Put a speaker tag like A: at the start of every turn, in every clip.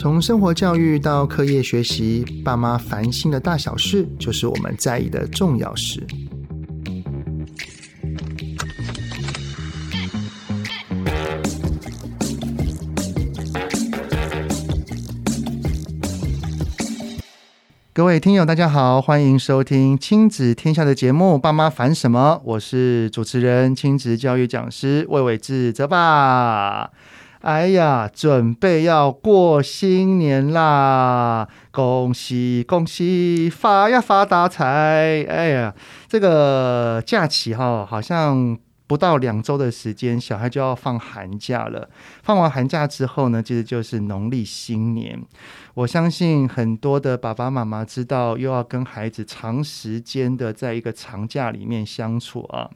A: 从生活教育到课业学习，爸妈烦心的大小事，就是我们在意的重要事。各位听友，大家好，欢迎收听亲子天下的节目《爸妈烦什么》，我是主持人、亲子教育讲师魏玮志泽爸。哎呀，准备要过新年啦！恭喜恭喜，发呀发大财！哎呀，这个假期哈，好像。不到两周的时间，小孩就要放寒假了。放完寒假之后呢，其实就是农历新年。我相信很多的爸爸妈妈知道，又要跟孩子长时间的在一个长假里面相处啊。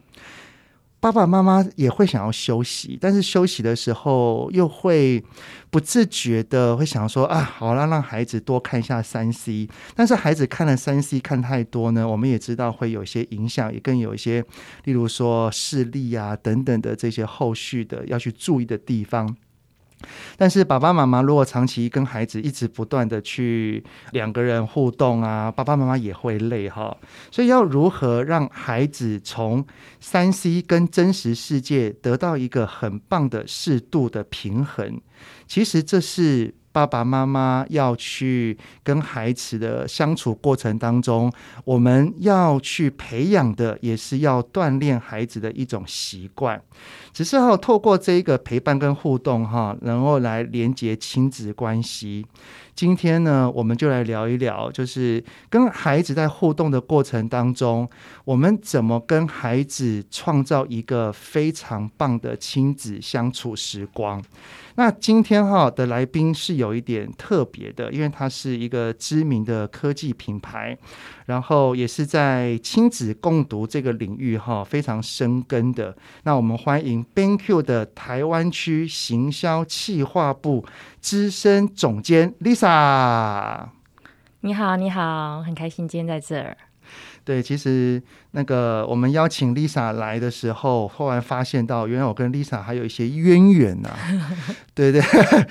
A: 爸爸妈妈也会想要休息，但是休息的时候又会不自觉的会想说啊，好了，让孩子多看一下三 C。但是孩子看了三 C 看太多呢，我们也知道会有一些影响，也更有一些，例如说视力啊等等的这些后续的要去注意的地方。但是爸爸妈妈如果长期跟孩子一直不断的去两个人互动啊，爸爸妈妈也会累哈。所以要如何让孩子从三 C 跟真实世界得到一个很棒的适度的平衡，其实这是。爸爸妈妈要去跟孩子的相处过程当中，我们要去培养的也是要锻炼孩子的一种习惯。只是哈，透过这一个陪伴跟互动哈，能够来连接亲子关系。今天呢，我们就来聊一聊，就是跟孩子在互动的过程当中，我们怎么跟孩子创造一个非常棒的亲子相处时光。那今天哈的来宾是有一点特别的，因为他是一个知名的科技品牌，然后也是在亲子共读这个领域哈非常深耕的。那我们欢迎 BenQ 的台湾区行销企划部资深总监 Lisa。
B: 你好，你好，很开心今天在这儿。
A: 对，其实那个我们邀请 Lisa 来的时候，后来发现到，原来我跟 Lisa 还有一些渊源呐、啊。对对，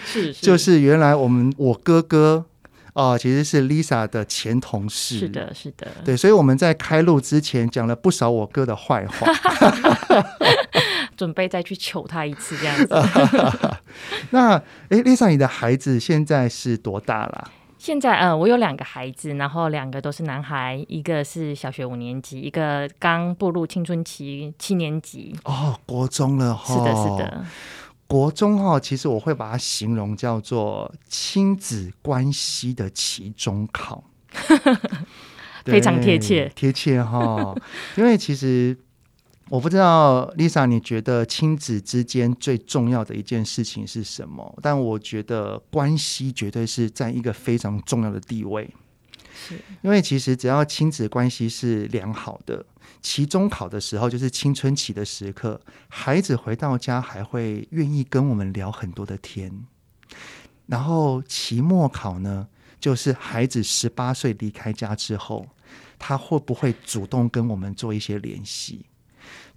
B: 是，是
A: 就是原来我们我哥哥哦、呃，其实是 Lisa 的前同事。
B: 是的，是的。
A: 对，所以我们在开录之前讲了不少我哥的坏话，
B: 准备再去求他一次这样子。
A: 那哎，Lisa，你的孩子现在是多大了？
B: 现在，嗯，我有两个孩子，然后两个都是男孩，一个是小学五年级，一个刚步入青春期七年级。
A: 哦，国中了哈。
B: 是的，是的。
A: 国中哈，其实我会把它形容叫做亲子关系的期中考，
B: 非常贴切，
A: 贴切哈。因为其实。我不知道，Lisa，你觉得亲子之间最重要的一件事情是什么？但我觉得关系绝对是占一个非常重要的地位。
B: 是，
A: 因为其实只要亲子关系是良好的，期中考的时候就是青春期的时刻，孩子回到家还会愿意跟我们聊很多的天。然后期末考呢，就是孩子十八岁离开家之后，他会不会主动跟我们做一些联系？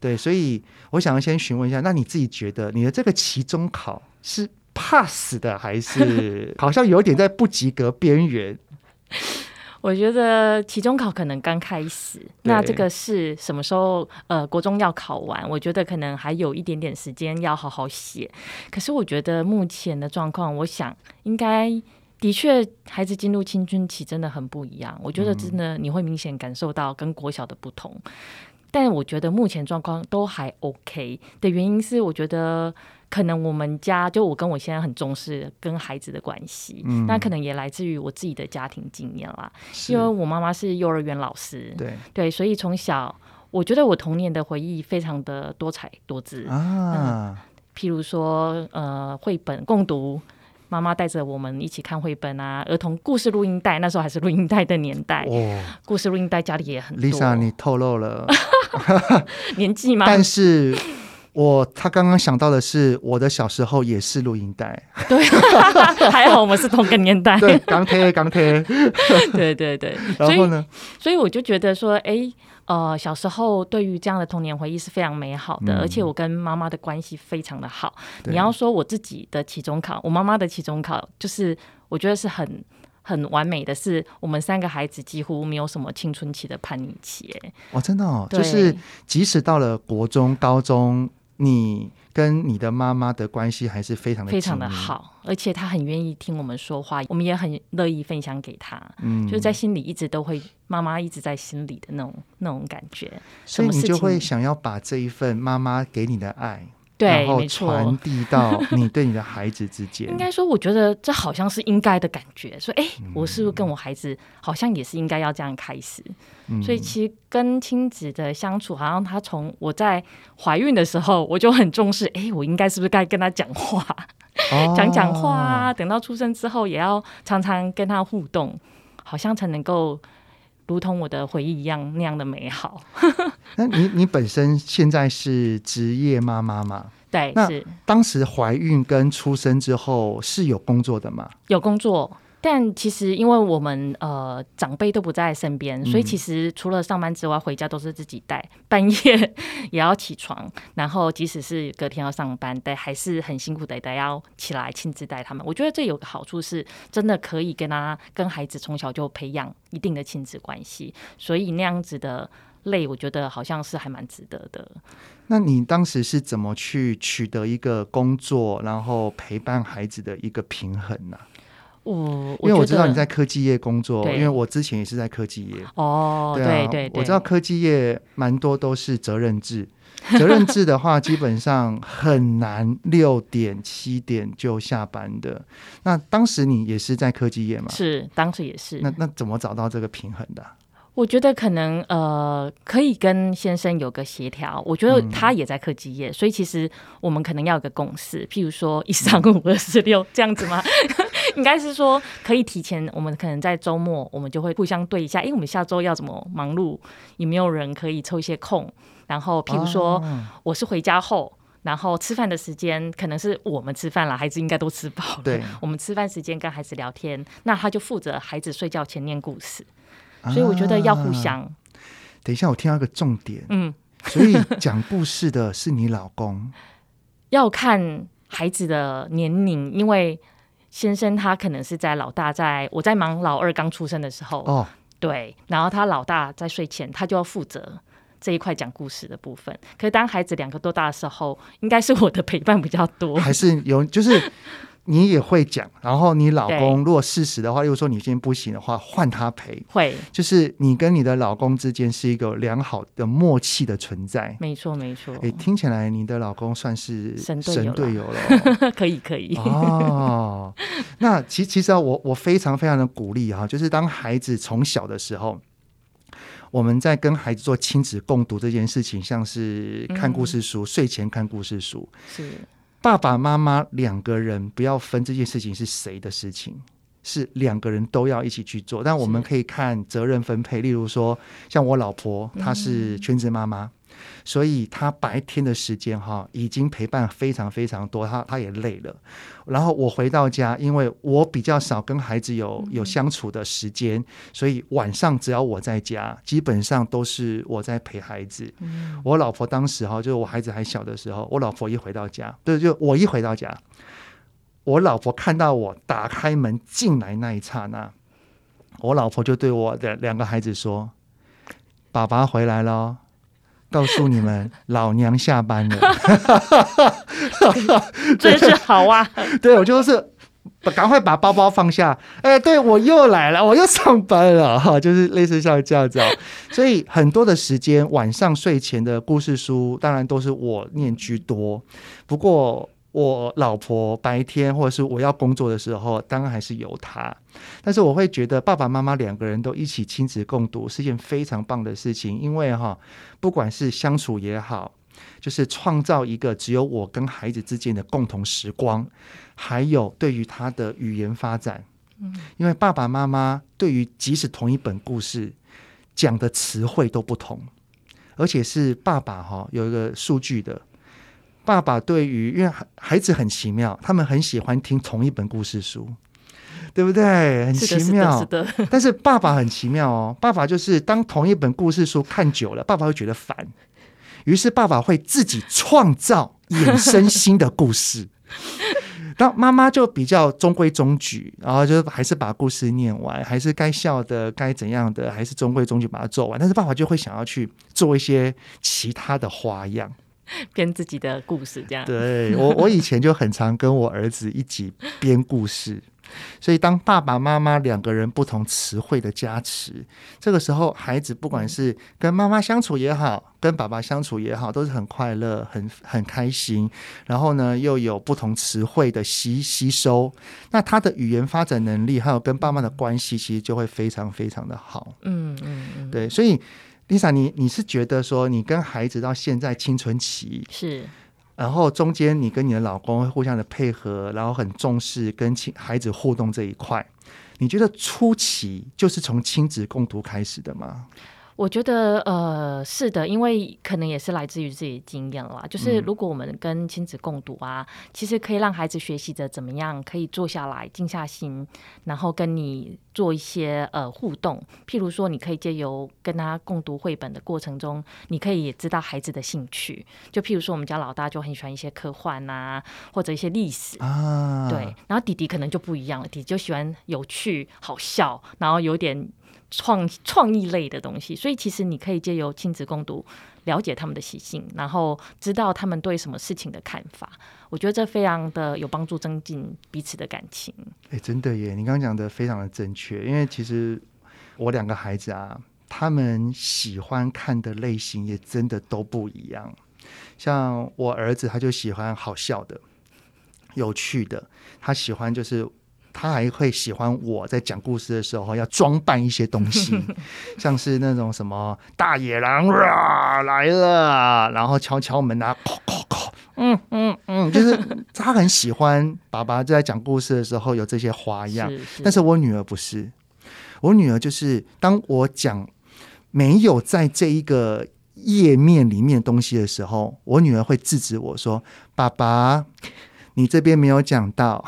A: 对，所以我想要先询问一下，那你自己觉得你的这个期中考是 pass 的，还是 好像有点在不及格边缘？
B: 我觉得期中考可能刚开始，那这个是什么时候？呃，国中要考完，我觉得可能还有一点点时间要好好写。可是我觉得目前的状况，我想应该的确，孩子进入青春期真的很不一样。我觉得真的你会明显感受到跟国小的不同。但我觉得目前状况都还 OK 的原因是，我觉得可能我们家就我跟我现在很重视跟孩子的关系，嗯，那可能也来自于我自己的家庭经验啦。因为我妈妈是幼儿园老师，对对，所以从小我觉得我童年的回忆非常的多彩多姿啊，嗯，譬如说呃绘本共读。妈妈带着我们一起看绘本啊，儿童故事录音带，那时候还是录音带的年代。哦，故事录音带家里也很多。
A: Lisa，你透露了
B: 年纪吗？
A: 但是我他刚刚想到的是，我的小时候也是录音带。
B: 对，还好我们是同个年代。
A: 对，钢铁钢铁。
B: 对对对。
A: 然后呢？
B: 所以，所以我就觉得说，哎。呃，小时候对于这样的童年回忆是非常美好的，
A: 嗯、
B: 而且我跟妈妈的关系非常的好。你要说我自己的期中考，我妈妈的期中考，就是我觉得是很很完美的，是我们三个孩子几乎没有什么青春期的叛逆期。哎，
A: 哦，真的哦，就是即使到了国中、高中，你。跟你的妈妈的关系还是非常的
B: 非常的好，而且她很愿意听我们说话，我们也很乐意分享给她。嗯，就是在心里一直都会，妈妈一直在心里的那种那种感觉。
A: 所以你就会想要把这一份妈妈给你的爱。
B: 对，
A: 然后传递到你对你的孩子之间。
B: 应该说，我觉得这好像是应该的感觉。说，哎，我是不是跟我孩子好像也是应该要这样开始？嗯、所以，其实跟亲子的相处，好像他从我在怀孕的时候，我就很重视。哎，我应该是不是该跟他讲话，哦、讲讲话啊？等到出生之后，也要常常跟他互动，好像才能够。如同我的回忆一样，那样的美好。
A: 那你你本身现在是职业妈妈
B: 吗？
A: 对，
B: 是。
A: 当时怀孕跟出生之后是有工作的吗？
B: 有工作。但其实，因为我们呃长辈都不在身边，所以其实除了上班之外，回家都是自己带。半夜 也要起床，然后即使是隔天要上班，但还是很辛苦的，得要起来亲自带他们。我觉得这有个好处是，真的可以跟他跟孩子从小就培养一定的亲子关系，所以那样子的累，我觉得好像是还蛮值得的。
A: 那你当时是怎么去取得一个工作，然后陪伴孩子的一个平衡呢？
B: 我
A: 因为我知道你在科技业工作，因为我之前也是在科技业。
B: 哦，对啊，对
A: 我知道科技业蛮多都是责任制，责任制的话基本上很难六点七点就下班的。那当时你也是在科技业吗？
B: 是，当时也是。
A: 那那怎么找到这个平衡的？
B: 我觉得可能呃，可以跟先生有个协调。我觉得他也在科技业，嗯、所以其实我们可能要有个共识，譬如说一三五二四六这样子吗？应该是说可以提前，我们可能在周末，我们就会互相对一下，因为我们下周要怎么忙碌，有没有人可以抽一些空？然后譬如说我是回家后，然后吃饭的时间可能是我们吃饭了，孩子应该都吃饱了。
A: 对，
B: 我们吃饭时间跟孩子聊天，那他就负责孩子睡觉前念故事。所以我觉得要互相。啊、
A: 等一下，我听到一个重点。
B: 嗯，
A: 所以讲故事的是你老公。
B: 要看孩子的年龄，因为先生他可能是在老大在我在忙老二刚出生的时候
A: 哦，
B: 对，然后他老大在睡前，他就要负责这一块讲故事的部分。可是当孩子两个多大的时候，应该是我的陪伴比较多，
A: 还是有就是。你也会讲，然后你老公如果事实的话，例如说你今天不行的话，换他陪，
B: 会，
A: 就是你跟你的老公之间是一个良好的默契的存在。
B: 没错，没错。
A: 哎，听起来你的老公算是神队友了，
B: 可以，可以。
A: 哦，那其其实啊我我非常非常的鼓励哈，就是当孩子从小的时候，我们在跟孩子做亲子共读这件事情，像是看故事书，嗯、睡前看故事书，
B: 是。
A: 爸爸妈妈两个人不要分这件事情是谁的事情，是两个人都要一起去做。但我们可以看责任分配，例如说，像我老婆她是全职妈妈。所以他白天的时间哈，已经陪伴非常非常多，他他也累了。然后我回到家，因为我比较少跟孩子有有相处的时间，所以晚上只要我在家，基本上都是我在陪孩子。我老婆当时哈，就是我孩子还小的时候，我老婆一回到家，对，就我一回到家，我老婆看到我打开门进来那一刹那，我老婆就对我的两个孩子说：“爸爸回来了。”告诉你们，老娘下班了，
B: 真是好啊！
A: 对，我就是赶快把包包放下。哎，对，我又来了，我又上班了 哈，就是类似像这样子。所以很多的时间，晚上睡前的故事书，当然都是我念居多。不过。我老婆白天或者是我要工作的时候，当然还是有她。但是我会觉得爸爸妈妈两个人都一起亲子共读是一件非常棒的事情，因为哈，不管是相处也好，就是创造一个只有我跟孩子之间的共同时光，还有对于他的语言发展，嗯，因为爸爸妈妈对于即使同一本故事讲的词汇都不同，而且是爸爸哈有一个数据的。爸爸对于，因为孩子很奇妙，他们很喜欢听同一本故事书，对不对？很奇妙。
B: 是的，是的。
A: 但是爸爸很奇妙哦，爸爸就是当同一本故事书看久了，爸爸会觉得烦，于是爸爸会自己创造、衍生新的故事。当妈妈就比较中规中矩，然后就还是把故事念完，还是该笑的、该怎样的，还是中规中矩把它做完。但是爸爸就会想要去做一些其他的花样。
B: 编自己的故事，这样。
A: 对，我，我以前就很常跟我儿子一起编故事，所以当爸爸妈妈两个人不同词汇的加持，这个时候孩子不管是跟妈妈相处也好，跟爸爸相处也好，都是很快乐、很很开心。然后呢，又有不同词汇的吸吸收，那他的语言发展能力还有跟爸妈的关系，其实就会非常非常的好。嗯嗯嗯，对，所以。Lisa，你你是觉得说你跟孩子到现在青春期
B: 是，
A: 然后中间你跟你的老公会互相的配合，然后很重视跟亲孩子互动这一块，你觉得初期就是从亲子共读开始的吗？
B: 我觉得呃是的，因为可能也是来自于自己的经验啦。就是如果我们跟亲子共读啊，嗯、其实可以让孩子学习着怎么样可以坐下来静下心，然后跟你做一些呃互动。譬如说，你可以借由跟他共读绘本的过程中，你可以也知道孩子的兴趣。就譬如说，我们家老大就很喜欢一些科幻啊，或者一些历史啊，对。然后弟弟可能就不一样了，弟弟就喜欢有趣、好笑，然后有点。创创意类的东西，所以其实你可以借由亲子共读，了解他们的习性，然后知道他们对什么事情的看法。我觉得这非常的有帮助，增进彼此的感情。
A: 哎，真的耶！你刚刚讲的非常的正确，因为其实我两个孩子啊，他们喜欢看的类型也真的都不一样。像我儿子，他就喜欢好笑的、有趣的，他喜欢就是。他还会喜欢我在讲故事的时候要装扮一些东西，像是那种什么大野狼啊来了，然后敲敲门啊，叩叩叩，嗯嗯嗯，就是 他很喜欢爸爸在讲故事的时候有这些花样。是是，但是我女儿不是，我女儿就是当我讲没有在这一个页面里面的东西的时候，我女儿会制止我说：“爸爸。”你这边没有讲到，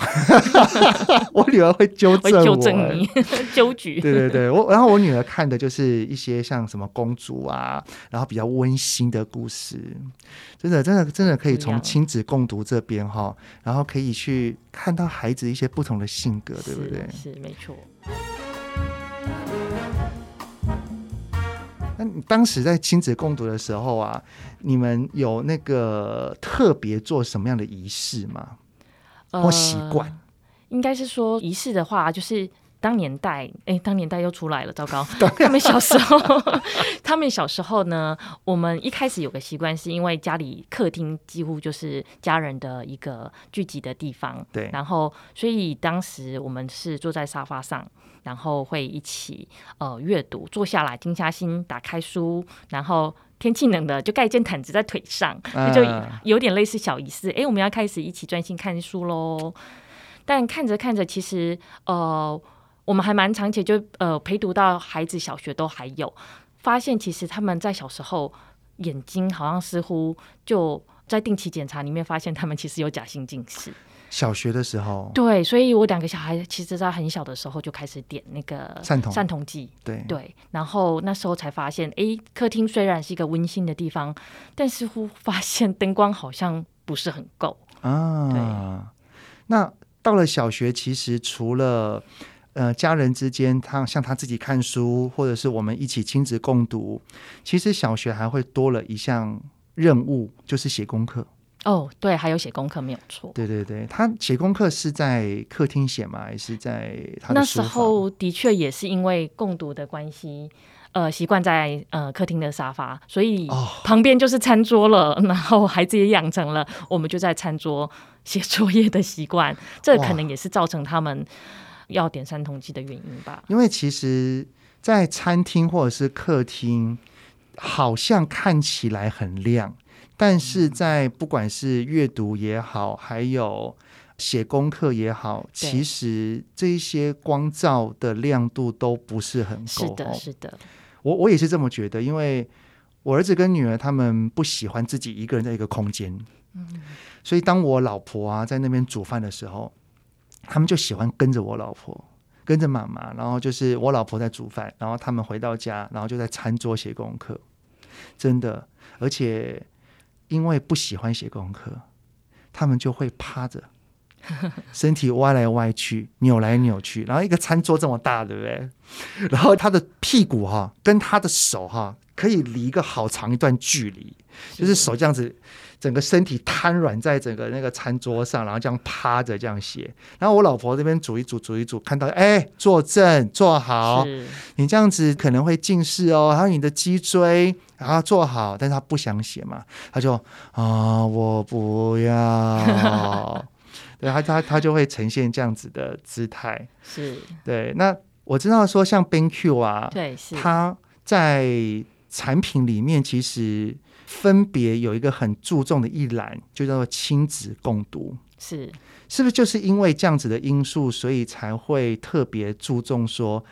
A: 我女儿会纠正我，
B: 纠正你，纠举。
A: 对对对，我然后我女儿看的就是一些像什么公主啊，然后比较温馨的故事，真的真的真的可以从亲子共读这边哈，然后可以去看到孩子一些不同的性格，对不对？
B: 是，是没错。
A: 那你当时在亲子共读的时候啊，你们有那个特别做什么样的仪式吗？或习惯？呃，
B: 应该是说仪式的话，就是当年代，哎，当年代又出来了，糟糕！他们小时候，他们小时候呢，我们一开始有个习惯，是因为家里客厅几乎就是家人的一个聚集的地方，
A: 对，
B: 然后所以当时我们是坐在沙发上。然后会一起呃阅读，坐下来静下心，打开书，然后天气冷的就盖一件毯子在腿上，那、就有点类似小仪式。哎，我们要开始一起专心看书喽。但看着看着，其实呃我们还蛮长且，就呃陪读到孩子小学都还有发现，其实他们在小时候眼睛好像似乎就在定期检查里面发现他们其实有假性近视。
A: 小学的时候，
B: 对，所以我两个小孩其实在很小的时候就开始点那个散瞳散瞳剂，
A: 对。
B: 对，然后那时候才发现，哎，客厅虽然是一个温馨的地方，但似乎发现灯光好像不是很够。啊。对，
A: 那到了小学，其实除了呃家人之间，他像他自己看书，或者是我们一起亲子共读，其实小学还会多了一项任务，就是写功课。
B: 哦，对，还有写功课没有错。
A: 对对对，他写功课是在客厅写吗？还是在他？
B: 那时候的确也是因为共读的关系，呃，习惯在呃客厅的沙发，所以旁边就是餐桌了。哦、然后孩子也养成了我们就在餐桌写作业的习惯，这可能也是造成他们要点散瞳剂的原因吧。
A: 因为其实，在餐厅或者是客厅，好像看起来很亮。但是在不管是阅读也好，还有写功课也好，其实这些光照的亮度都不是很够。
B: 是的，是的。
A: 我我也是这么觉得，因为我儿子跟女儿他们不喜欢自己一个人在一个空间。嗯。所以当我老婆啊在那边煮饭的时候，他们就喜欢跟着我老婆，跟着妈妈，然后就是我老婆在煮饭，然后他们回到家，然后就在餐桌写功课，真的，而且因为不喜欢写功课，他们就会趴着，身体歪来歪去，扭来扭去，然后一个餐桌这么大，对不对？然后他的屁股哈跟他的手哈可以离一个好长一段距离，就是手这样子。整个身体瘫软在整个那个餐桌上，然后这样趴着这样写。然后我老婆这边煮一煮煮一煮，看到哎，坐正坐好，你这样子可能会近视哦。还有你的脊椎，然后做好，但是他不想写嘛，他就啊，我不要。对他他他就会呈现这样子的姿态。是对。那我知道说像 BenQ 啊，对，是他在产品里面其实。分别有一个很注重的一栏，就叫做亲子共读。是，是不是就是因为这样子的因素，所以才会特别注重说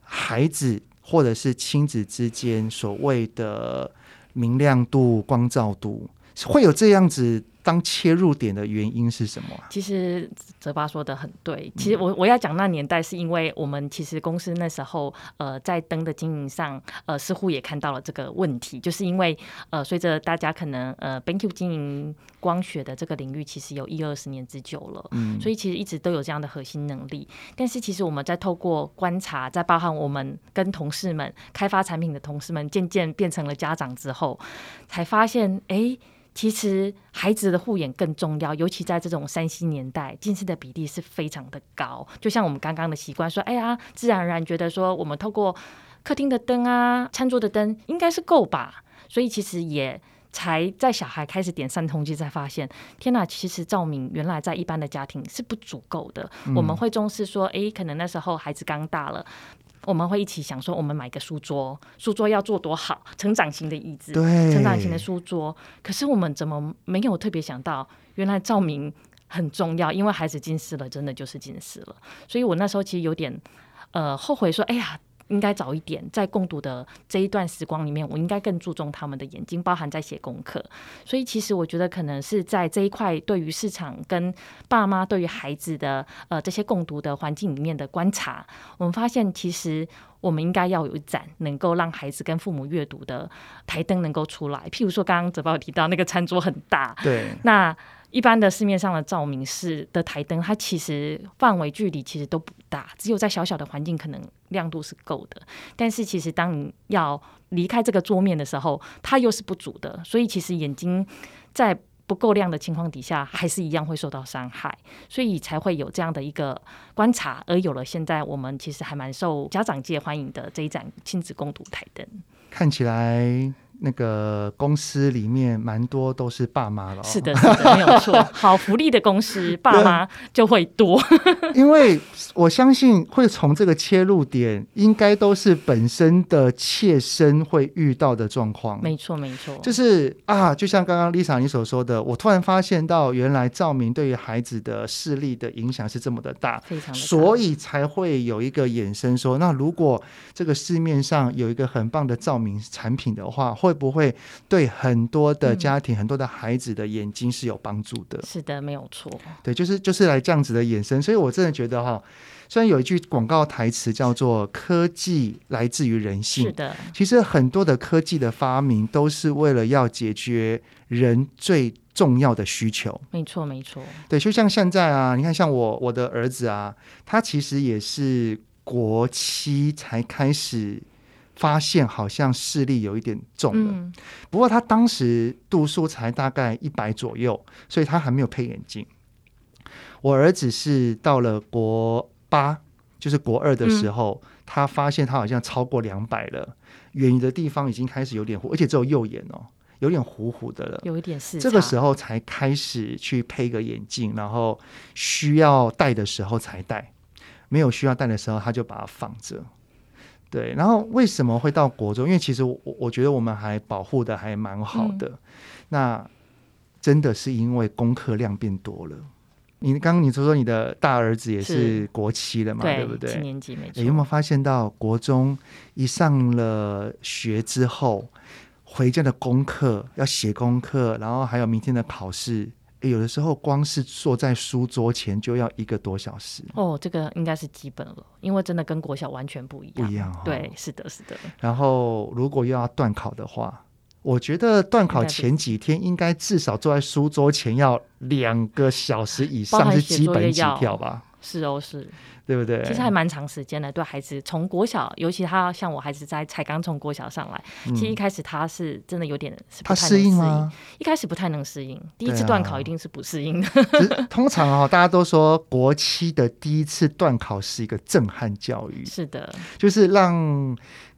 A: 孩子或者是亲子之间所谓的明亮度、光照度，会有这样子？当切入点的原因是什么啊？
B: 其实泽巴说的很对。其实我我要讲那年代，是因为我们其实公司那时候呃在灯的经营上呃似乎也看到了这个问题，就是因为呃随着大家可能呃 BenQ 经营光学的这个领域其实有一二十年之久了，嗯，所以其实一直都有这样的核心能力。但是其实我们在透过观察，在包含我们跟同事们开发产品的同事们渐渐变成了家长之后，才发现哎。欸其实孩子的护眼更重要，尤其在这种 3C 年代，近视的比例是非常的高。就像我们刚刚的习惯说，哎呀，自然而然觉得说，我们透过客厅的灯啊、餐桌的灯应该是够吧。所以其实也才在小孩开始点三通机，才发现，天哪，其实照明原来在一般的家庭是不足够的。嗯、我们会重视说，哎，可能那时候孩子刚大了。我们会一起想说，我们买个书桌，书桌要做多好，成长型的椅子，对，成长型的书桌。可是我们怎么没有特别想到，原来照明很重要，因为孩子近视了，真的就是近视了。所以我那时候其实有点呃后悔，说，哎呀。应该早一点，在共读的这一段时光里面，我应该更注重他们的眼睛，包含在写功课。所以，其实我觉得可能是在这一块，对于市场跟爸妈对于孩子的呃这些共读的环境里面的观察，我们发现，其实我们应该要有一盏能够让孩子跟父母阅读的台灯能够出来。譬如说，刚刚泽宝提到那个餐桌很大，对，那。一般的市面上的照明式的台灯，它其实范围距离其实都不大，只有在小小的环境可能亮度是够的。但是其实当你要离开这个桌面的时候，它又是不足的。所以其实眼睛在不够亮的情况底下，还是一样会受到伤害。所以才会有这样的一个观察，而有了现在我们其实还蛮受家长界欢迎的这一盏亲子共读台灯。
A: 看起来。那个公司里面蛮多都是爸妈了。哦，
B: 是的，是的，没有错。好福利的公司，爸妈就会多。
A: 因为我相信会从这个切入点，应该都是本身的切身会遇到的状况。
B: 没错，没错。
A: 就是啊，就像刚刚 Lisa 你所说的，我突然发现到原来照明对于孩子的视力的影响是这么的大，非常所以才会有一个衍生说，那如果这个市面上有一个很棒的照明产品的话，会不会对很多的家庭、嗯、很多的孩子的眼睛是有帮助的？
B: 是的，没有错。
A: 对，就是就是来这样子的衍生。所以我真的觉得哈，虽然有一句广告台词叫做“科技来自于人性”，是的，其实很多的科技的发明都是为了要解决人最重要的需求。
B: 没错，没错。
A: 对，就像现在啊，你看，像我我的儿子啊，他其实也是国七才开始。发现好像视力有一点重了，嗯，不过他当时度数才大概一百左右，所以他还没有配眼镜。我儿子是到了国八，就是国二的时候，嗯，他发现他好像超过两百了，远的地方已经开始有点糊，而且只有右眼哦，有点糊糊的了，
B: 有一点视差。
A: 这个时候才开始去配个眼镜，然后需要戴的时候才戴，没有需要戴的时候他就把它放着。对，然后为什么会到国中？因为其实我我觉得我们还保护的还蛮好的。嗯、那真的是因为功课量变多了。你刚刚你说说你的大儿子也是国七了嘛？对，对不对？
B: 七年级没错。
A: 有没有发现到国中一上了学之后，回家的功课要写功课，然后还有明天的考试，有的时候光是坐在书桌前就要一个多小时。
B: 哦，这个应该是基本了，因为真的跟国小完全不一样。
A: 不一样、哦，
B: 对，是的，是的。
A: 然后如果又要断考的话，我觉得断考前几天应该至少坐在书桌前要两个小时以上是基本起跳吧？
B: 是哦，是。
A: 对不对？
B: 其实还蛮长时间的，对孩子从国小，尤其他像我孩子在才刚从国小上来，嗯、其实一开始他是真的有点是不太适应，他适应吗？一开始不太能适应，第一次段考一定是不适应的。
A: 啊、通常哦，大家都说国七的第一次段考是一个震撼教育，
B: 是的，
A: 就是让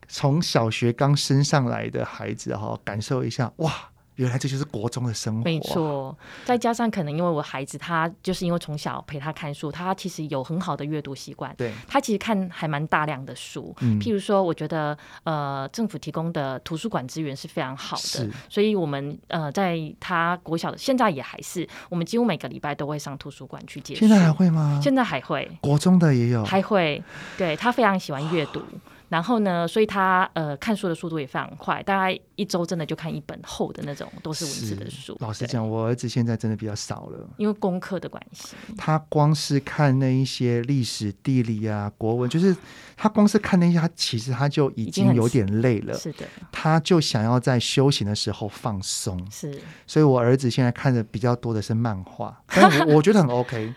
A: 从小学刚升上来的孩子哈、哦，感受一下哇。原来这就是国中的生活，
B: 没错。再加上可能因为我孩子他就是因为从小陪他看书，他其实有很好的阅读习惯。
A: 对，
B: 他其实看还蛮大量的书。嗯，譬如说，我觉得呃政府提供的图书馆资源是非常好的，所以我们呃在他国小的现在也还是，我们几乎每个礼拜都会上图书馆去借书。
A: 现在还会吗？
B: 现在还会。
A: 国中的也有，
B: 还会。对，他非常喜欢阅读。然后呢，所以他呃看书的速度也非常快，大概一周真的就看一本厚的那种，都是文字的书。
A: 老实讲，我儿子现在真的比较少了，
B: 因为功课的关系。
A: 他光是看那一些历史、地理啊、国文，就是他光是看那些，他其实他就已经有点累了。
B: 是的，
A: 他就想要在休闲的时候放松。
B: 是，
A: 所以我儿子现在看的比较多的是漫画，但我我觉得很 OK，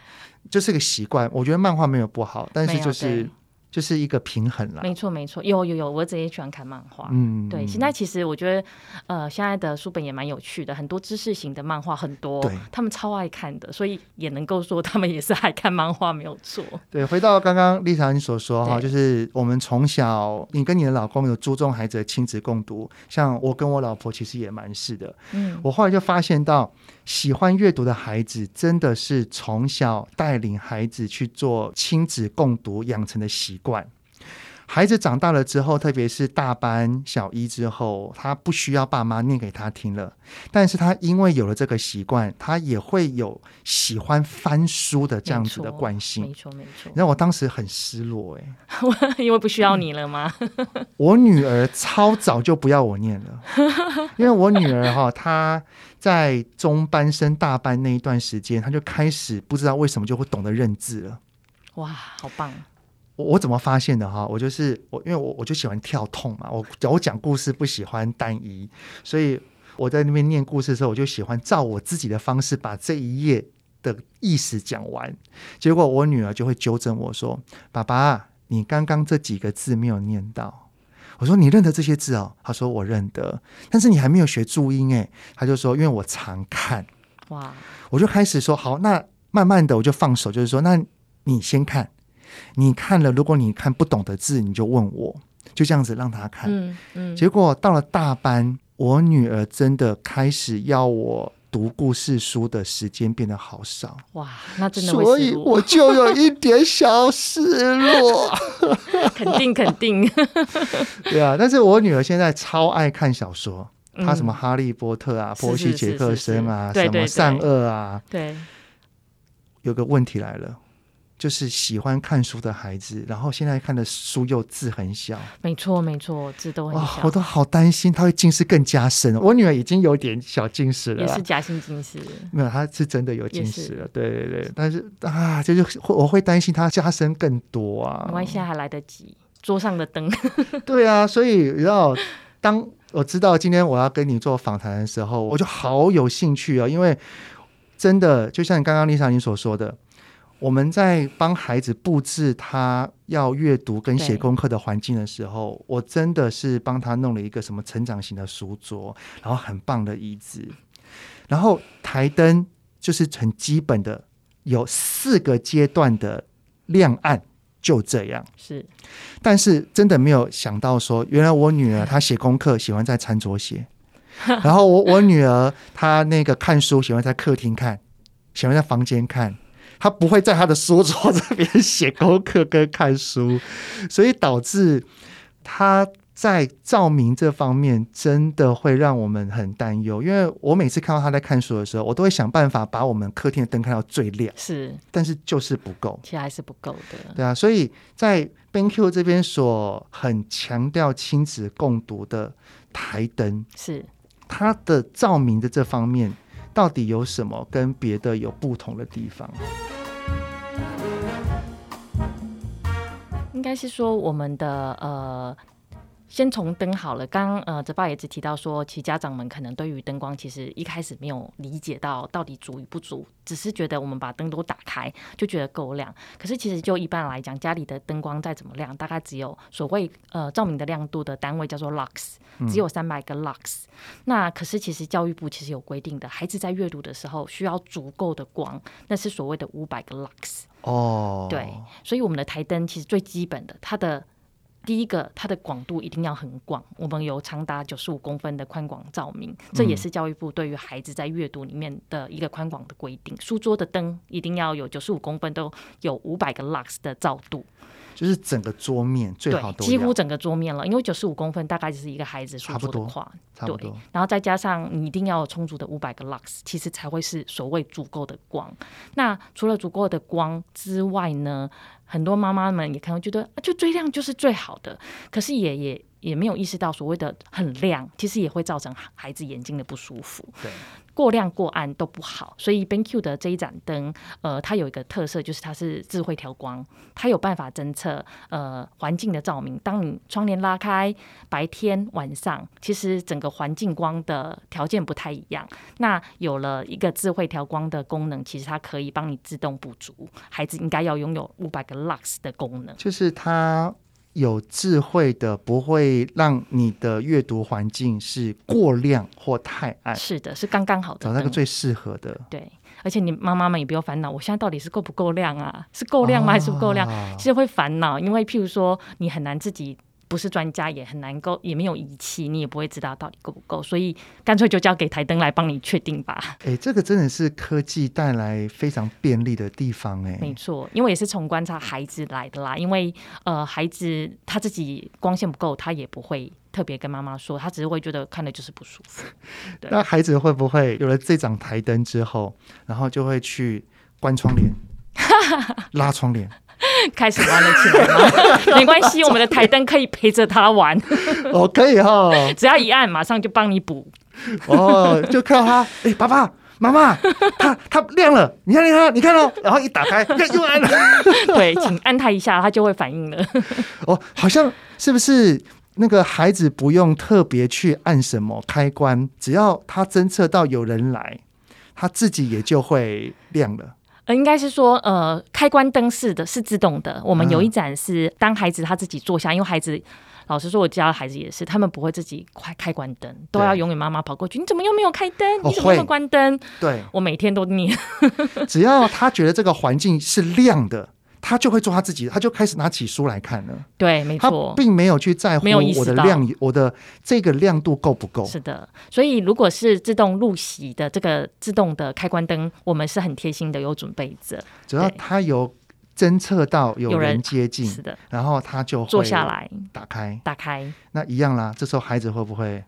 A: 就是个习惯。我觉得漫画没有不好，但是 就是。就是一个平衡了。
B: 没错，没错，有有有，我自己也喜欢看漫画。嗯，对。现在其实我觉得，呃，现在的书本也蛮有趣的，很多知识型的漫画很多，对，他们超爱看的，所以也能够说他们也是爱看漫画，没有错。
A: 对，回到刚刚丽莎你所说哈，就是我们从小，你跟你的老公有注重孩子的亲子共读，像我跟我老婆其实也蛮是的。嗯，我后来就发现到。喜欢阅读的孩子，真的是从小带领孩子去做亲子共读养成的习惯。孩子长大了之后，特别是大班小一之后，他不需要爸妈念给他听了，但是他因为有了这个习惯，他也会有喜欢翻书的这样子的惯性。
B: 没错，没错。
A: 那我当时很失落，哎，
B: 因为不需要你了吗？
A: 我女儿超早就不要我念了，因为我女儿哈，她在中班升大班那一段时间，她就开始不知道为什么就会懂得认字了。
B: 哇，好棒！
A: 我怎么发现的哈？我就是我，因为我我就喜欢跳痛嘛。我我讲故事不喜欢单一，所以我在那边念故事的时候，我就喜欢照我自己的方式把这一页的意思讲完。结果我女儿就会纠正我说：“爸爸，你刚刚这几个字没有念到。”我说：“你认得这些字哦？”她说：“我认得。”但是你还没有学注音诶。她就说：“因为我常看。”哇！我就开始说：“好，那慢慢的我就放手，就是说，那你先看。”你看了，如果你看不懂的字，你就问我，就这样子让他看。嗯嗯。结果到了大班，我女儿真的开始要我读故事书的时间变得好少。
B: 哇，那真的。
A: 所以我就有一点小失落。
B: 肯 定肯定。
A: 对啊，但是我女儿现在超爱看小说，她什么《哈利波特》啊，《波西·杰克森》啊，什么善恶啊。
B: 对。
A: 有个问题来了。就是喜欢看书的孩子，然后现在看的书又字很小，
B: 没错没错，字都很小，
A: 哦、我都好担心他会近视更加深。我女儿已经有点小近视了，
B: 也是假性近视，
A: 没有，她是真的有近视了。是对对对，但是啊，就是我会担心她加深更多啊。
B: 没关系，还来得及。桌上的灯，
A: 对啊，所以你知道，当我知道今天我要跟你做访谈的时候，我就好有兴趣啊，因为真的就像刚刚丽莎你所说的。我们在帮孩子布置他要阅读跟写功课的环境的时候，我真的是帮他弄了一个什么成长型的书桌，然后很棒的椅子，然后台灯就是很基本的，有四个阶段的亮暗，就这样。是，但是真的没有想到说，原来我女儿 她写功课喜欢在餐桌写，然后我我女儿她那个看书喜欢在客厅看，喜欢在房间看。他不会在他的书桌这边写功课跟看书，所以导致他在照明这方面真的会让我们很担忧。因为我每次看到他在看书的时候，我都会想办法把我们客厅的灯开到最亮，是，但是就是不够，
B: 其实还是不够的。
A: 对啊，所以在 BenQ 这边所很强调亲子共读的台灯，是它的照明的这方面。到底有什么跟别的有不同的地方？
B: 应该是说我们的呃。先从灯好了，刚刚呃，泽爸也只提到说，其实家长们可能对于灯光其实一开始没有理解到到底足与不足，只是觉得我们把灯都打开就觉得够亮。可是其实就一般来讲，家里的灯光再怎么亮，大概只有所谓呃照明的亮度的单位叫做 lux，只有三百个 lux。嗯。那可是其实教育部其实有规定的，孩子在阅读的时候需要足够的光，那是所谓的五百个 lux。哦，对，所以我们的台灯其实最基本的它的。第一个，它的广度一定要很广。我们有长达九十五公分的宽广照明，这也是教育部对于孩子在阅读里面的一个宽广的规定。书桌的灯一定要有九十五公分，都有五百个 lux 的照度，
A: 就是整个桌面最好都
B: 几乎整个桌面了，因为九十五公分大概就是一个孩子差不多宽，
A: 差不多。
B: 然后再加上你一定要有充足的五百个 lux，其实才会是所谓足够的光。那除了足够的光之外呢？很多妈妈们也可能觉得啊，就最亮就是最好的，可是也也也没有意识到所谓的很亮，其实也会造成孩子眼睛的不舒服。对。过亮过暗都不好，所以 BenQ 的这一盏灯，呃，它有一个特色，就是它是智慧调光，它有办法侦测呃环境的照明。当你窗帘拉开，白天晚上，其实整个环境光的条件不太一样。那有了一个智慧调光的功能，其实它可以帮你自动补足孩子应该要拥有五百个 lux 的功能，
A: 就是它。有智慧的，不会让你的阅读环境是过亮或太暗。
B: 是的，是刚刚好的，
A: 找那个最适合的。
B: 对，而且你妈妈们也不要烦恼，我现在到底是够不够亮啊？是够亮吗？还是不够亮？哦、其实会烦恼，因为譬如说，你很难自己。不是专家也很难够，也没有仪器，你也不会知道到底够不够，所以干脆就交给台灯来帮你确定吧。
A: 哎、欸，这个真的是科技带来非常便利的地方哎、欸。
B: 没错，因为也是从观察孩子来的啦。因为呃，孩子他自己光线不够，他也不会特别跟妈妈说，他只是会觉得看的就是不舒服。
A: 那孩子会不会有了这盏台灯之后，然后就会去关窗帘、拉窗帘？
B: 开始玩了起来吗？没关系，我们的台灯可以陪着他玩。
A: 哦，可以哈、哦，
B: 只要一按，马上就帮你补。
A: 哦，就看到他，哎、欸，爸爸妈妈，他他亮了，你看你看你看哦，然后一打开，又按了。
B: 对，请按他一下，他就会反应了。
A: 哦，好像是不是那个孩子不用特别去按什么开关，只要他侦测到有人来，他自己也就会亮了。
B: 应该是说，呃，开关灯是的，是自动的。我们有一盏是当孩子他自己坐下，因为孩子，老实说，我家的孩子也是，他们不会自己开开关灯，都要永远妈妈跑过去。你怎么又没有开灯？你怎么又没有关灯？
A: 对，
B: 我每天都念。
A: 只要他觉得这个环境是亮的。他就会做他自己，他就开始拿起书来看了。
B: 对，没错，
A: 他并没有去在乎我的亮，我的这个亮度够不够。
B: 是的，所以如果是自动入席的这个自动的开关灯，我们是很贴心的，有准备着。
A: 只要他有侦测到有人接近，是的，然后他就会
B: 坐下来
A: 打开，
B: 打开，
A: 那一样啦。这时候孩子会不会？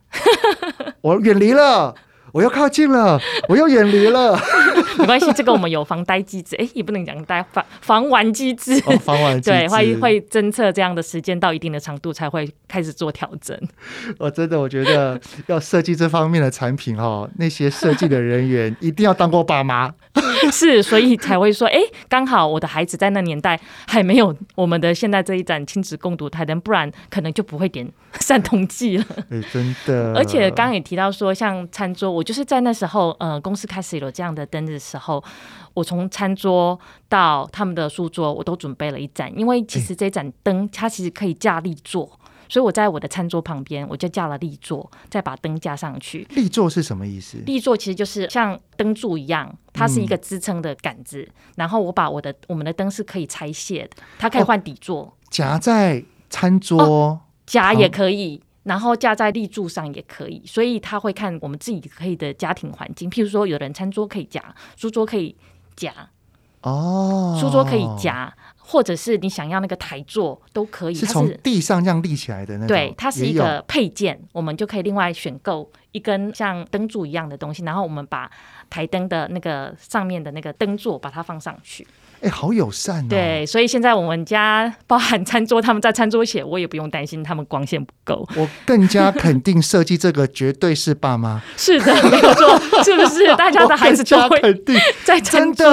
A: 我远离了。我要靠近了，我要远离了。
B: 没关系，这个我们有防呆机制，哎，也不能讲呆防防玩机制。
A: 哦、防玩机制。
B: 对，会会侦测这样的时间到一定的长度才会开始做调整。
A: 我 真的我觉得要设计这方面的产品哦，那些设计的人员一定要当过爸妈。
B: 是，所以才会说，哎，刚好我的孩子在那年代还没有我们的现在这一盏亲子共读台灯，不然可能就不会点散瞳剂了。
A: 哎，真的。
B: 而且刚刚也提到说，像餐桌，我就是在那时候，呃，公司开始有这样的灯的时候，我从餐桌到他们的书桌，我都准备了一盏，因为其实这盏灯它其实可以架立座。所以我在我的餐桌旁边，我就架了立座，再把灯架上去。
A: 立座是什么意思？
B: 立座其实就是像灯柱一样，它是一个支撑的杆子，嗯。然后我把我的我们的灯是可以拆卸的，它可以换底座，
A: 夹在餐桌，
B: 夹也可以，然后架在立柱上也可以。所以他会看我们自己可以的家庭环境，譬如说，有人餐桌可以夹，书桌可以夹，哦，书桌可以夹。或者是你想要那个台座都可以，
A: 是从地上这样立起来的那种。
B: 对，它是一个配件，我们就可以另外选购一根像灯柱一样的东西，然后我们把台灯的那个上面的那个灯座把它放上去。
A: 哎，好友善哦。
B: 对，所以现在我们家包含餐桌，他们在餐桌写，我也不用担心他们光线不够。
A: 我更加肯定设计这个绝对是爸妈。
B: 是的，没有错，是不是？大家的孩子都会肯定在餐桌。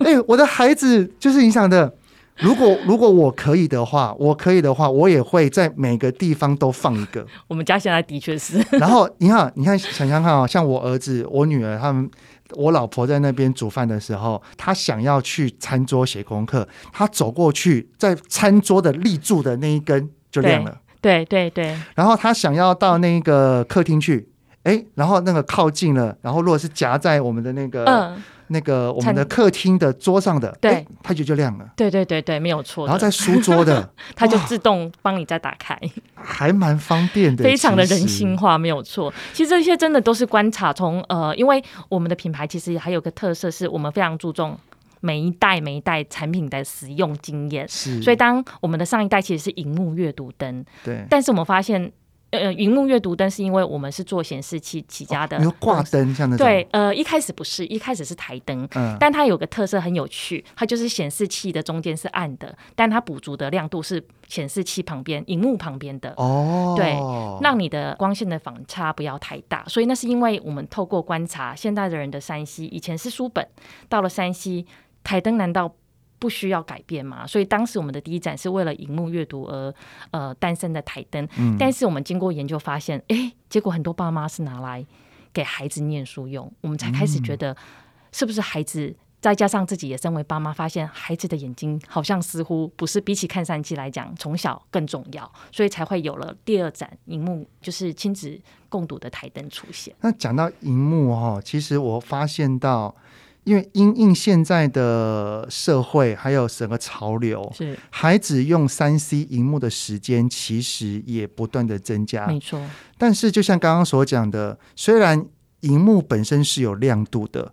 A: 哎，我的孩子就是你想的。如果如果我可以的话，我可以的话，我也会在每个地方都放一个。
B: 我们家现在的确是。
A: 然后你看，你看，想想看啊，像我儿子、我女儿他们，我老婆在那边煮饭的时候，她想要去餐桌写功课，她走过去，在餐桌的立柱的那一根就亮了。
B: 对对对。
A: 然后她想要到那个客厅去，哎，然后那个靠近了，然后如果是夹在我们的那个。嗯那个我们的客厅的桌上的，对，它就就亮了。
B: 对对对对，没有错。
A: 然后在书桌的，
B: 它就自动帮你再打开，
A: 还蛮方便的，
B: 非常的人性化，没有错。其实这些真的都是观察，从呃，因为我们的品牌其实还有个特色，是我们非常注重每一代每一代产品的使用经验。
A: 是，
B: 所以当我们的上一代其实是荧幕阅读灯，
A: 对，但
B: 是我们发现。呃，荧幕阅读灯是因为我们是做显示器起家的，
A: 有挂灯像那种。
B: 对，呃，一开始不是，一开始是台灯，嗯，但它有个特色很有趣，它就是显示器的中间是暗的，但它补足的亮度是显示器旁边、荧幕旁边的。哦，对，让你的光线的反差不要太大。所以那是因为我们透过观察现代的人的山西以前是书本，到了山西台灯难道不需要改变嘛？所以当时我们的第一盏是为了荧幕阅读而呃诞生的台灯。嗯，但是我们经过研究发现，哎，结果很多爸妈是拿来给孩子念书用。我们才开始觉得，是不是孩子再加上自己也身为爸妈，发现孩子的眼睛好像似乎不是比起看三 C 来讲，从小更重要，所以才会有了第二盏荧幕，就是亲子共读的台灯出现。
A: 那讲到荧幕哈，其实我发现到。因为因应现在的社会，还有整个潮流，是孩子用三 C 荧幕的时间其实也不断的增加，
B: 没错。
A: 但是就像刚刚所讲的，虽然荧幕本身是有亮度的，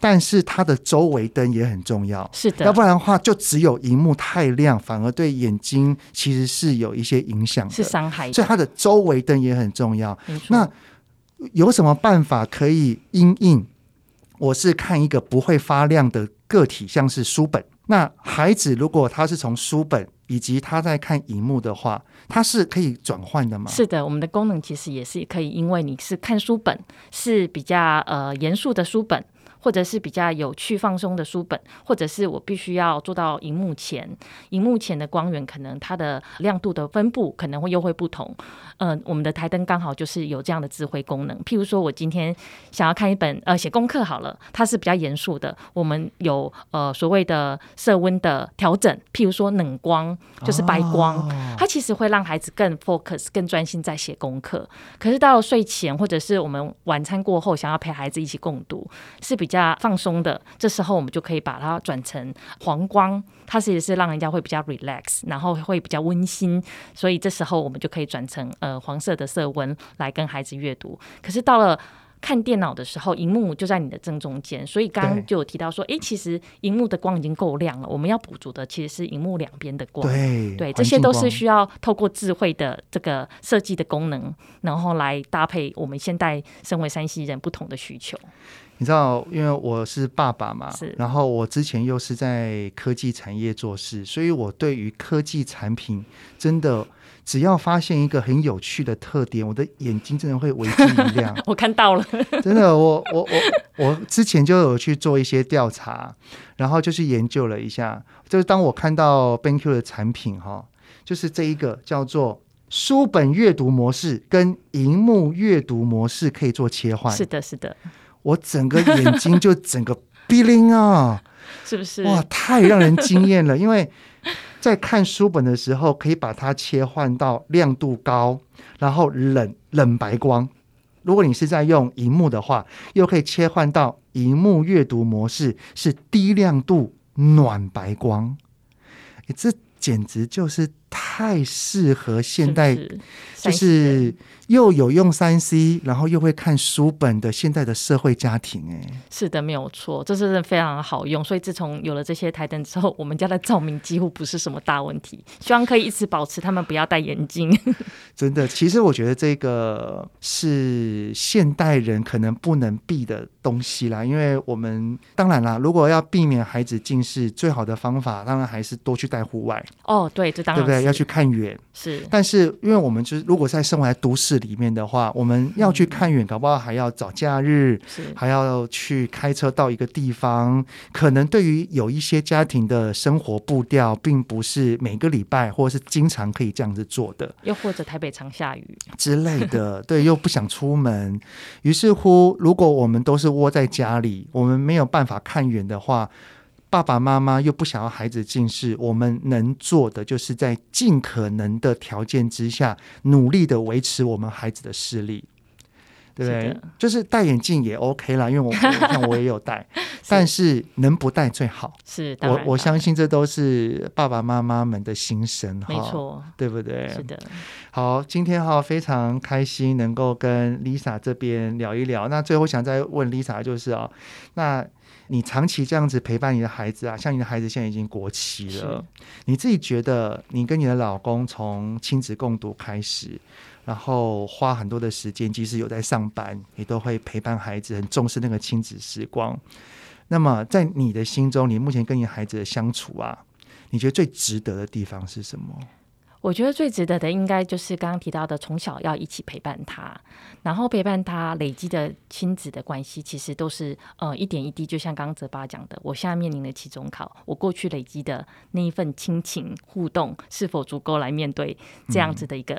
A: 但是它的周围灯也很重要，
B: 是的。
A: 要不然的话，就只有荧幕太亮，反而对眼睛其实是有一些影响的，
B: 是伤害。
A: 所以它的周围灯也很重要。那有什么办法可以因应？我是看一个不会发亮的个体，像是书本。那孩子如果他是从书本以及他在看荧幕的话，他是可以转换的吗？
B: 是的，我们的功能其实也是可以，因为你是看书本是比较呃严肃的书本。或者是比较有趣放松的书本，或者是我必须要做到荧幕前，荧幕前的光源可能它的亮度的分布可能会又会不同。嗯、呃，我们的台灯刚好就是有这样的智慧功能。譬如说，我今天想要看一本呃写功课好了，它是比较严肃的，我们有呃所谓的色温的调整，譬如说冷光就是白光，哦、它其实会让孩子更 focus 更专心在写功课。可是到了睡前或者是我们晚餐过后想要陪孩子一起共读，是比较比较放松的，这时候我们就可以把它转成黄光，它其实是让人家会比较 relax，然后会比较温馨，所以这时候我们就可以转成呃黄色的色温来跟孩子阅读。可是到了看电脑的时候，荧幕就在你的正中间，所以刚刚就有提到说，哎对，其实荧幕的光已经够亮了，我们要补足的其实是荧幕两边的光。
A: 对，
B: 对，这些都是需要透过智慧的这个设计的功能，然后来搭配我们现代身为山西人不同的需求。
A: 你知道，因为我是爸爸嘛，
B: 是
A: 然后我之前又是在科技产业做事，所以我对于科技产品真的，只要发现一个很有趣的特点，我的眼睛真的会为之一亮。
B: 我看到了，
A: 真的，我我我我之前就有去做一些调查，然后就是研究了一下，就是当我看到 BenQ 的产品哈，就是这一个叫做书本阅读模式跟荧幕阅读模式可以做切换。
B: 是的，是的。
A: 我整个眼睛就整个 bling 啊，
B: 是不是？
A: 哇，太让人惊艳了！因为在看书本的时候，可以把它切换到亮度高，然后冷冷白光。如果你是在用荧幕的话，又可以切换到荧幕阅读模式，是低亮度暖白光。诶，这简直就是太。太适合现代，就是。又有用三 C，然后又会看书本的现代的社会家庭，哎，
B: 是的，没有错，这是非常好用。所以自从有了这些台灯之后，我们家的照明几乎不是什么大问题。希望可以一直保持他们不要戴眼镜。
A: 真的，其实我觉得这个是现代人可能不能避的东西啦。因为我们当然啦，如果要避免孩子近视，最好的方法当然还是多去带户外。
B: 哦，对，这当然
A: 对不对？要去看远
B: 是。
A: 但是因为我们就是如果在生活在都市。里面的话，我们要去看远，搞不好还要找假日，还要去开车到一个地方。可能对于有一些家庭的生活步调，并不是每个礼拜或者是经常可以这样子做的。
B: 又或者台北常下雨
A: 之类的，对，又不想出门。于是乎，如果我们都是窝在家里，我们没有办法看远的话。爸爸妈妈又不想要孩子近视，我们能做的就是在尽可能的条件之下，努力的维持我们孩子的视力，对不对？就是戴眼镜也 OK 啦，因为我 看我也有戴，但是能不戴最好。
B: 是，
A: 我我相信这都是爸爸妈妈们的心声，
B: 没错，
A: 对不对？
B: 是的。
A: 好，今天哈非常开心能够跟 Lisa 这边聊一聊。那最后想再问 Lisa 就是啊，那。你长期这样子陪伴你的孩子啊，像你的孩子现在已经国七了，你自己觉得你跟你的老公从亲子共读开始，然后花很多的时间，即使有在上班，你都会陪伴孩子，很重视那个亲子时光。那么在你的心中，你目前跟你孩子的相处啊，你觉得最值得的地方是什么？
B: 我觉得最值得的，应该就是刚刚提到的，从小要一起陪伴他，然后陪伴他累积的亲子的关系，其实都是呃一点一滴。就像刚刚泽爸讲的，我现在面临的期中考，我过去累积的那一份亲情互动，是否足够来面对这样子的一个、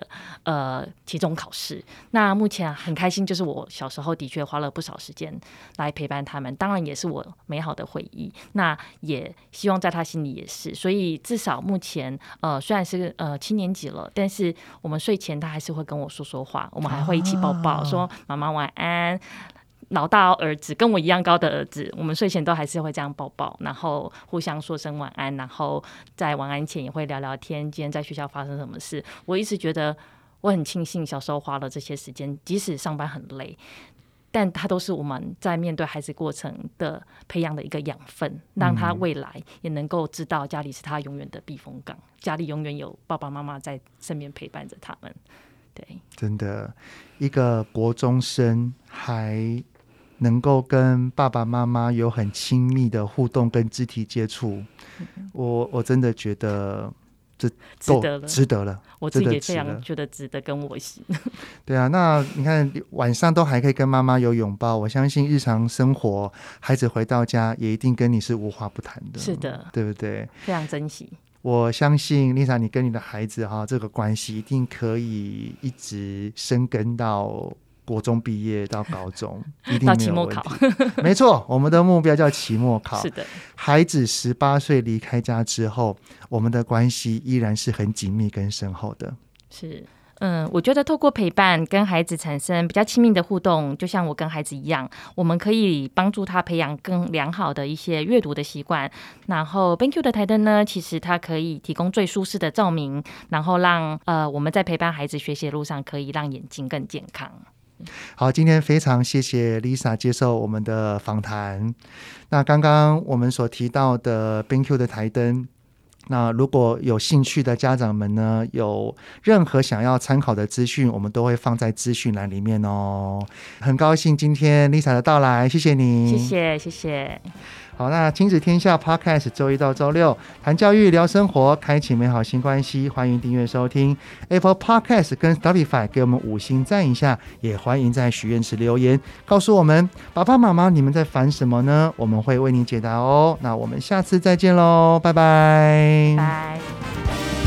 B: 嗯、呃期中考试？那目前很开心，就是我小时候的确花了不少时间来陪伴他们，当然也是我美好的回忆。那也希望在他心里也是，所以至少目前呃虽然是呃。七年级了，但是我们睡前他还是会跟我说说话，我们还会一起抱抱，说妈妈晚安。老大儿子跟我一样高的儿子，我们睡前都还是会这样抱抱，然后互相说声晚安，然后在晚安前也会聊聊天，今天在学校发生什么事。我一直觉得我很庆幸小时候花了这些时间，即使上班很累。但他都是我们在面对孩子过程的培养的一个养分，让他未来也能够知道家里是他永远的避风港，家里永远有爸爸妈妈在身边陪伴着他们。对，
A: 真的，一个国中生还能够跟爸爸妈妈有很亲密的互动跟肢体接触，我我真的觉得。这
B: 值得了，
A: 值得了，
B: 我自己也非常觉得值得跟我行。
A: 对啊，那你看晚上都还可以跟妈妈有拥抱，我相信日常生活孩子回到家也一定跟你是无话不谈的。
B: 是的，
A: 对不对？
B: 非常珍惜。
A: 我相信 Lisa，你跟你的孩子哈，这个关系一定可以一直深耕到。国中毕业到高中，一定没有问题。到期末考，没错，我们的目标叫期末考。
B: 是的，
A: 孩子十八岁离开家之后，我们的关系依然是很紧密跟深厚的。
B: 是，嗯，我觉得透过陪伴跟孩子产生比较亲密的互动，就像我跟孩子一样，我们可以帮助他培养更良好的一些阅读的习惯。然后 BenQ 的台灯呢，其实它可以提供最舒适的照明，然后让呃我们在陪伴孩子学习的路上，可以让眼睛更健康。
A: 好，今天非常谢谢 Lisa 接受我们的访谈。那刚刚我们所提到的 BenQ 的台灯，那如果有兴趣的家长们呢，有任何想要参考的资讯，我们都会放在资讯栏里面哦。很高兴今天 Lisa 的到来，谢谢你，
B: 谢谢谢谢。
A: 好，那亲子天下 Podcast 周一到周六谈教育、聊生活，开启美好新关系。欢迎订阅收听 Apple Podcast 跟 Spotify，给我们五星赞一下。也欢迎在许愿池留言，告诉我们爸爸妈妈你们在烦什么呢？我们会为你解答哦。那我们下次再见喽，拜拜。
B: 拜。